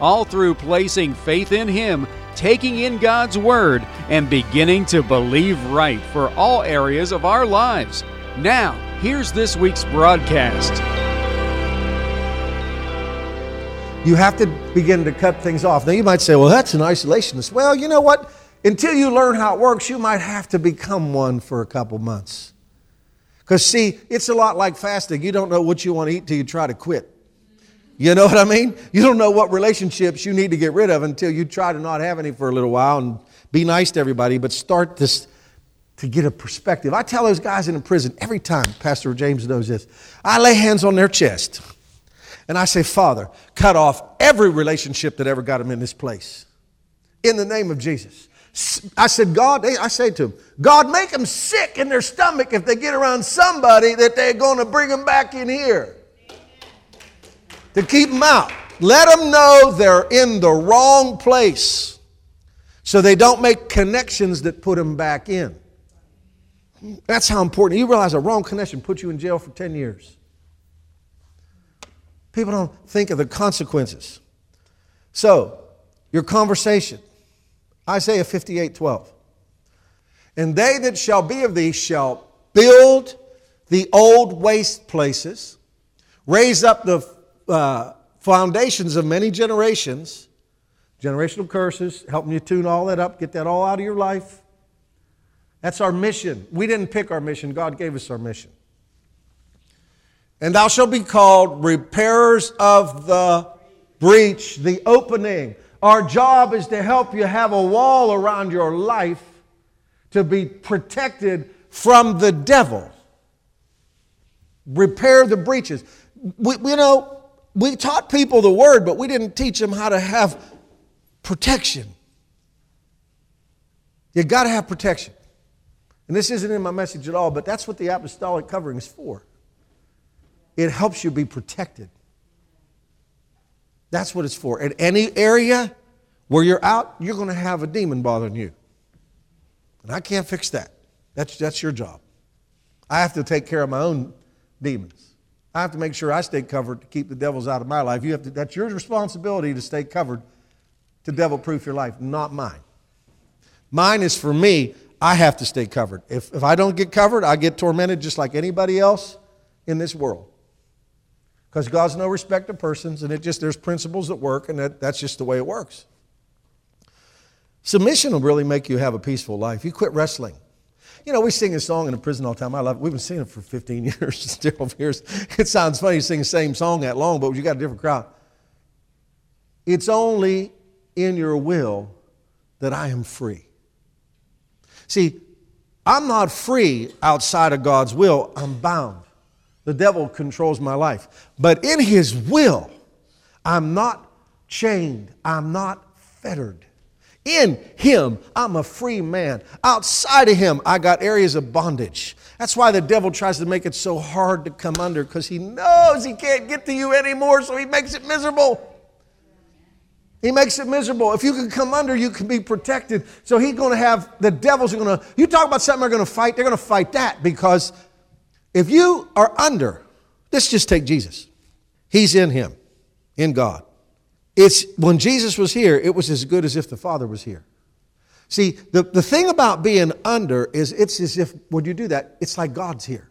all through placing faith in Him, taking in God's Word, and beginning to believe right for all areas of our lives. Now, here's this week's broadcast. You have to begin to cut things off. Now, you might say, well, that's an isolationist. Well, you know what? Until you learn how it works, you might have to become one for a couple months. Because, see, it's a lot like fasting. You don't know what you want to eat till you try to quit. You know what I mean? You don't know what relationships you need to get rid of until you try to not have any for a little while and be nice to everybody, but start this to get a perspective. I tell those guys in prison every time, Pastor James knows this, I lay hands on their chest and I say, Father, cut off every relationship that ever got them in this place. In the name of Jesus. I said, God, I say to them, God, make them sick in their stomach if they get around somebody that they're going to bring them back in here to keep them out. Let them know they're in the wrong place so they don't make connections that put them back in. That's how important. You realize a wrong connection puts you in jail for 10 years. People don't think of the consequences. So, your conversation, Isaiah 58 12. And they that shall be of thee shall build the old waste places, raise up the uh, foundations of many generations, generational curses, helping you tune all that up, get that all out of your life. That's our mission. We didn't pick our mission, God gave us our mission. And thou shalt be called repairers of the breach, the opening. Our job is to help you have a wall around your life to be protected from the devil. Repair the breaches. We, you know, we taught people the word, but we didn't teach them how to have protection. You got to have protection. And this isn't in my message at all, but that's what the apostolic covering is for. It helps you be protected. That's what it's for. In any area where you're out, you're going to have a demon bothering you. And I can't fix that. That's, that's your job. I have to take care of my own demons. I have to make sure I stay covered to keep the devils out of my life. You have to, that's your responsibility to stay covered to devil proof your life, not mine. Mine is for me, I have to stay covered. If, if I don't get covered, I get tormented just like anybody else in this world. Because God's no respect of persons, and it just there's principles that work, and that, that's just the way it works. Submission will really make you have a peaceful life. You quit wrestling. You know, we sing a song in the prison all the time. I love it. We've been singing it for 15 years, 12 years. It sounds funny to sing the same song that long, but you got a different crowd. It's only in your will that I am free. See, I'm not free outside of God's will, I'm bound. The devil controls my life. But in his will, I'm not chained, I'm not fettered. In Him, I'm a free man. Outside of Him, I got areas of bondage. That's why the devil tries to make it so hard to come under because he knows he can't get to you anymore, so he makes it miserable. He makes it miserable. If you can come under, you can be protected. So he's going to have, the devils are going to, you talk about something they're going to fight, they're going to fight that because if you are under, let's just take Jesus. He's in Him, in God. It's when Jesus was here, it was as good as if the Father was here. See, the, the thing about being under is it's as if when you do that, it's like God's here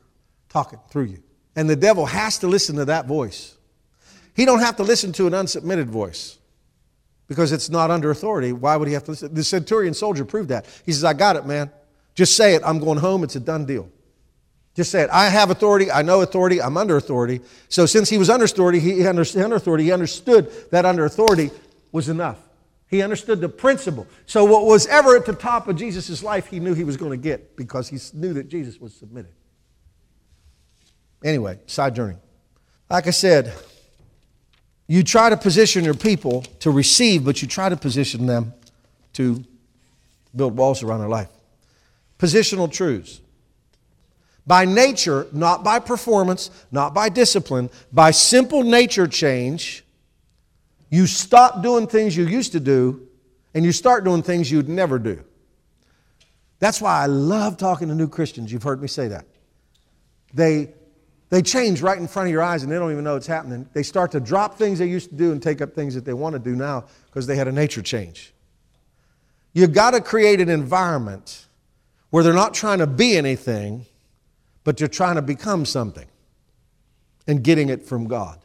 talking through you. And the devil has to listen to that voice. He don't have to listen to an unsubmitted voice because it's not under authority. Why would he have to listen? The centurion soldier proved that. He says, I got it, man. Just say it. I'm going home. It's a done deal. Just say it. I have authority. I know authority. I'm under authority. So since he was under authority, he understood under authority. He understood that under authority was enough. He understood the principle. So what was ever at the top of Jesus' life, he knew he was going to get because he knew that Jesus was submitted. Anyway, side journey. Like I said, You try to position your people to receive, but you try to position them to build walls around their life. Positional truths. By nature, not by performance, not by discipline, by simple nature change, you stop doing things you used to do and you start doing things you'd never do. That's why I love talking to new Christians. You've heard me say that. They, they change right in front of your eyes and they don't even know it's happening. They start to drop things they used to do and take up things that they want to do now because they had a nature change. You've got to create an environment where they're not trying to be anything, but they're trying to become something and getting it from God.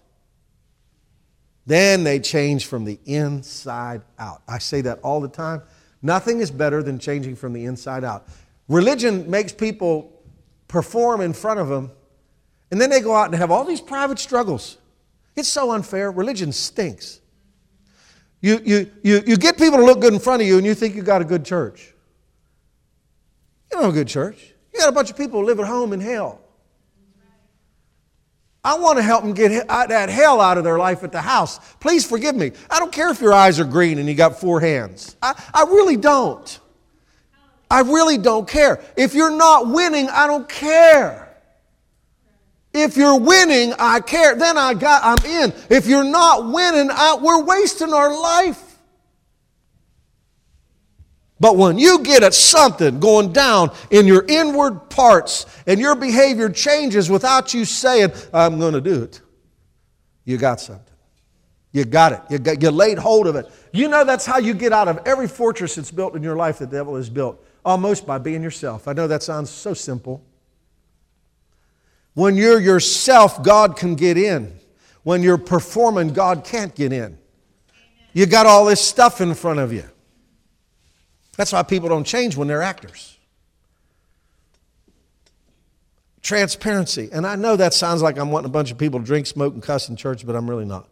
Then they change from the inside out. I say that all the time. Nothing is better than changing from the inside out. Religion makes people perform in front of them, and then they go out and have all these private struggles. It's so unfair. Religion stinks. You, you, you, you get people to look good in front of you, and you think you got a good church. You don't have a good church. You got a bunch of people who live at home in hell. I want to help them get that hell out of their life at the house. Please forgive me. I don't care if your eyes are green and you got four hands. I, I really don't. I really don't care. If you're not winning, I don't care. If you're winning, I care. Then I got I'm in. If you're not winning, I, we're wasting our life. But when you get at something going down in your inward parts and your behavior changes without you saying, I'm going to do it, you got something. You got it. You, got, you laid hold of it. You know that's how you get out of every fortress that's built in your life the devil has built, almost by being yourself. I know that sounds so simple. When you're yourself, God can get in. When you're performing, God can't get in. You got all this stuff in front of you. That's why people don't change when they're actors. Transparency. And I know that sounds like I'm wanting a bunch of people to drink, smoke, and cuss in church, but I'm really not.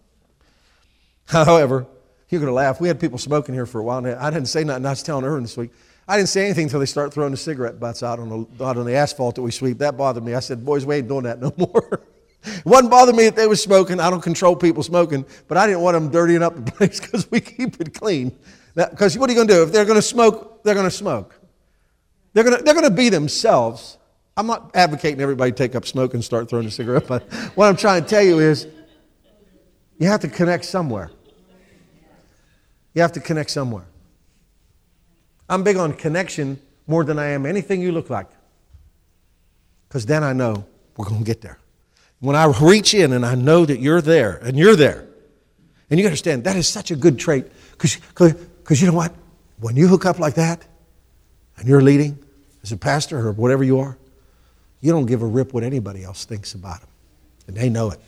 However, you're going to laugh. We had people smoking here for a while. And I didn't say nothing. I was telling Irvin this week. I didn't say anything until they start throwing the cigarette butts out on the, out on the asphalt that we sweep. That bothered me. I said, boys, we ain't doing that no more. it wasn't bothering me that they were smoking. I don't control people smoking, but I didn't want them dirtying up the place because we keep it clean. Because what are you going to do? If they're going to smoke, they're going to smoke. They're going to, they're going to be themselves. I'm not advocating everybody take up smoke and start throwing a cigarette, but what I'm trying to tell you is you have to connect somewhere. You have to connect somewhere. I'm big on connection more than I am anything you look like. Because then I know we're going to get there. When I reach in and I know that you're there and you're there, and you understand that is such a good trait because because you know what? When you hook up like that and you're leading as a pastor or whatever you are, you don't give a rip what anybody else thinks about them. And they know it.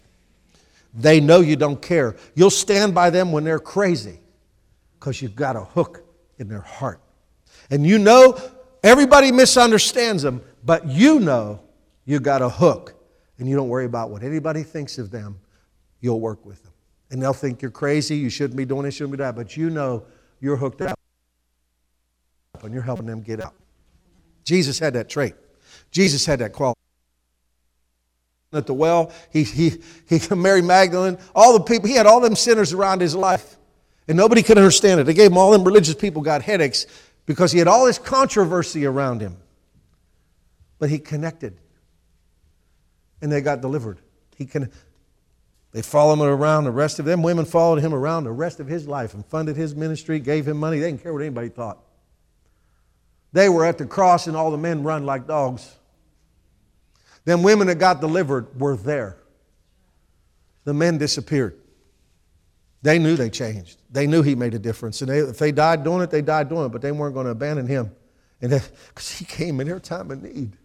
They know you don't care. You'll stand by them when they're crazy because you've got a hook in their heart. And you know everybody misunderstands them, but you know you got a hook and you don't worry about what anybody thinks of them. You'll work with them. And they'll think you're crazy, you shouldn't be doing this, shouldn't be that, but you know you're hooked up and you're helping them get out. Jesus had that trait. Jesus had that quality. At the well, he, he, he, Mary Magdalene, all the people, he had all them sinners around his life. And nobody could understand it. They gave him all them religious people got headaches because he had all this controversy around him. But he connected. And they got delivered. He can, they followed him around. The rest of them women followed him around the rest of his life and funded his ministry, gave him money. They didn't care what anybody thought. They were at the cross and all the men run like dogs. Them women that got delivered were there. The men disappeared. They knew they changed. They knew he made a difference. And they, if they died doing it, they died doing it, but they weren't going to abandon him. And because he came in their time of need.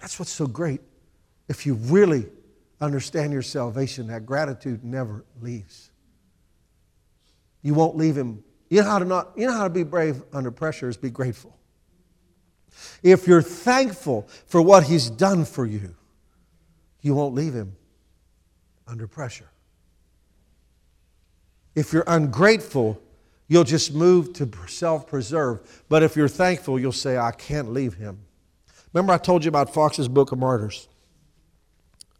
That's what's so great. If you really understand your salvation, that gratitude never leaves. You won't leave him. You know how to not, you know how to be brave under pressure is be grateful. If you're thankful for what he's done for you, you won't leave him under pressure. If you're ungrateful, you'll just move to self preserve. But if you're thankful, you'll say, I can't leave him. Remember, I told you about Fox's Book of Martyrs.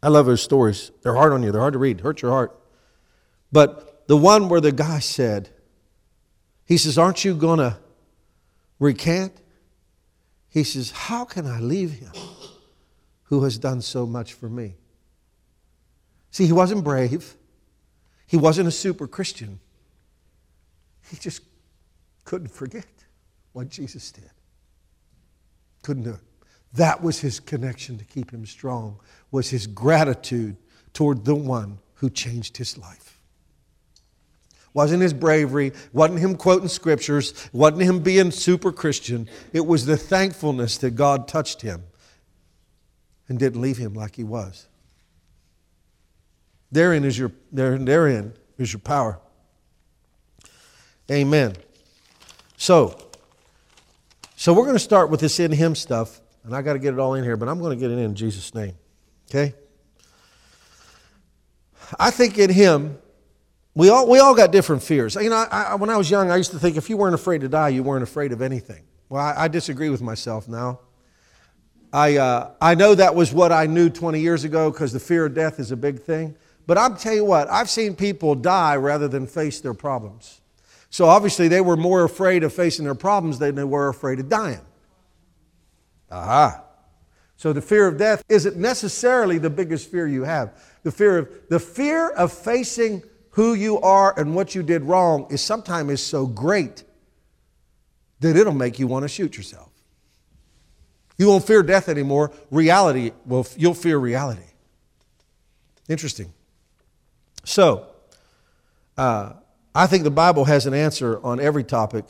I love those stories. They're hard on you, they're hard to read, hurt your heart. But the one where the guy said, he says, Aren't you going to recant? He says, How can I leave him who has done so much for me? See, he wasn't brave. He wasn't a super Christian. He just couldn't forget what Jesus did. Couldn't do it. That was his connection to keep him strong, was his gratitude toward the one who changed his life. Wasn't his bravery, wasn't him quoting scriptures, wasn't him being super Christian. It was the thankfulness that God touched him and didn't leave him like he was. Therein is your, therein is your power. Amen. So, so we're going to start with this in Him stuff, and I got to get it all in here, but I'm going to get it in, in Jesus' name. Okay? I think in Him, we all, we all got different fears. You know, I, I, when I was young, I used to think if you weren't afraid to die, you weren't afraid of anything. Well, I, I disagree with myself now. I, uh, I know that was what I knew 20 years ago because the fear of death is a big thing. But I'll tell you what, I've seen people die rather than face their problems. So obviously, they were more afraid of facing their problems than they were afraid of dying. Aha. So the fear of death isn't necessarily the biggest fear you have. The fear of the fear of facing who you are and what you did wrong is sometimes is so great that it'll make you want to shoot yourself. You won't fear death anymore. Reality, well, you'll fear reality. Interesting. So, uh, I think the Bible has an answer on every topic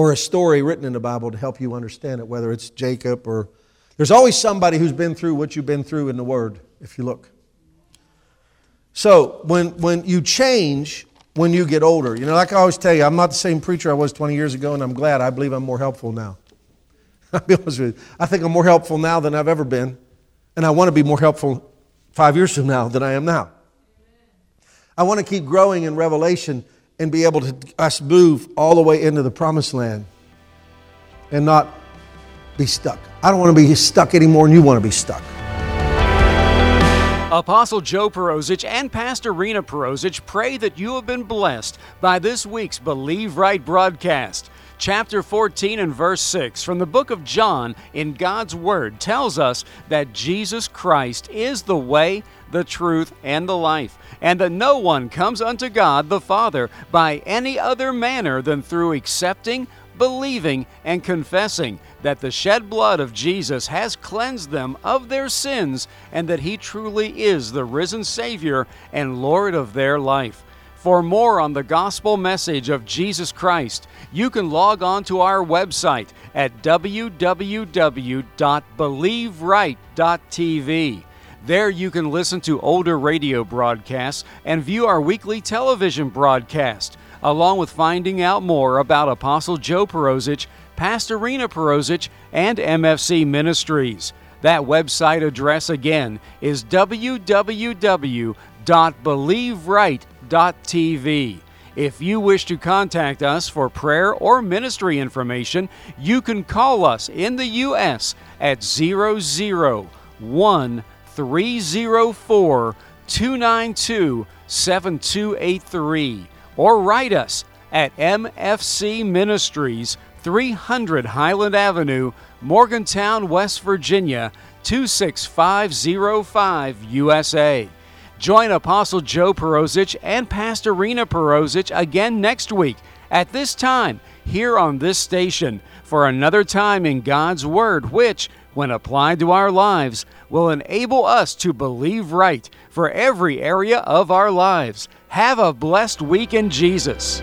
or a story written in the Bible to help you understand it, whether it's Jacob or there's always somebody who's been through what you've been through in the Word, if you look. So, when, when you change, when you get older, you know, like I always tell you, I'm not the same preacher I was 20 years ago, and I'm glad. I believe I'm more helpful now. I'll be honest with you. I think I'm more helpful now than I've ever been, and I want to be more helpful five years from now than I am now. I want to keep growing in revelation and be able to us move all the way into the promised land and not be stuck. I don't want to be stuck anymore, and you want to be stuck. Apostle Joe Perozich and Pastor Rena Perozich pray that you have been blessed by this week's Believe Right broadcast. Chapter 14 and verse 6 from the book of John in God's Word tells us that Jesus Christ is the way, the truth, and the life and that no one comes unto God the Father by any other manner than through accepting, believing, and confessing that the shed blood of Jesus has cleansed them of their sins and that He truly is the risen Savior and Lord of their life. For more on the gospel message of Jesus Christ, you can log on to our website at www.believeright.tv. There you can listen to older radio broadcasts and view our weekly television broadcast, along with finding out more about Apostle Joe Perozich, Pastor Rena Perozich, and MFC Ministries. That website address again is www.believeright.tv. If you wish to contact us for prayer or ministry information, you can call us in the U.S. at 001 304 292 7283 or write us at MFC Ministries, 300 Highland Avenue, Morgantown, West Virginia 26505 USA. Join Apostle Joe Perozich and Pastor Rena Perozich again next week at this time here on this station for another time in God's Word, which when applied to our lives, will enable us to believe right for every area of our lives. Have a blessed week in Jesus.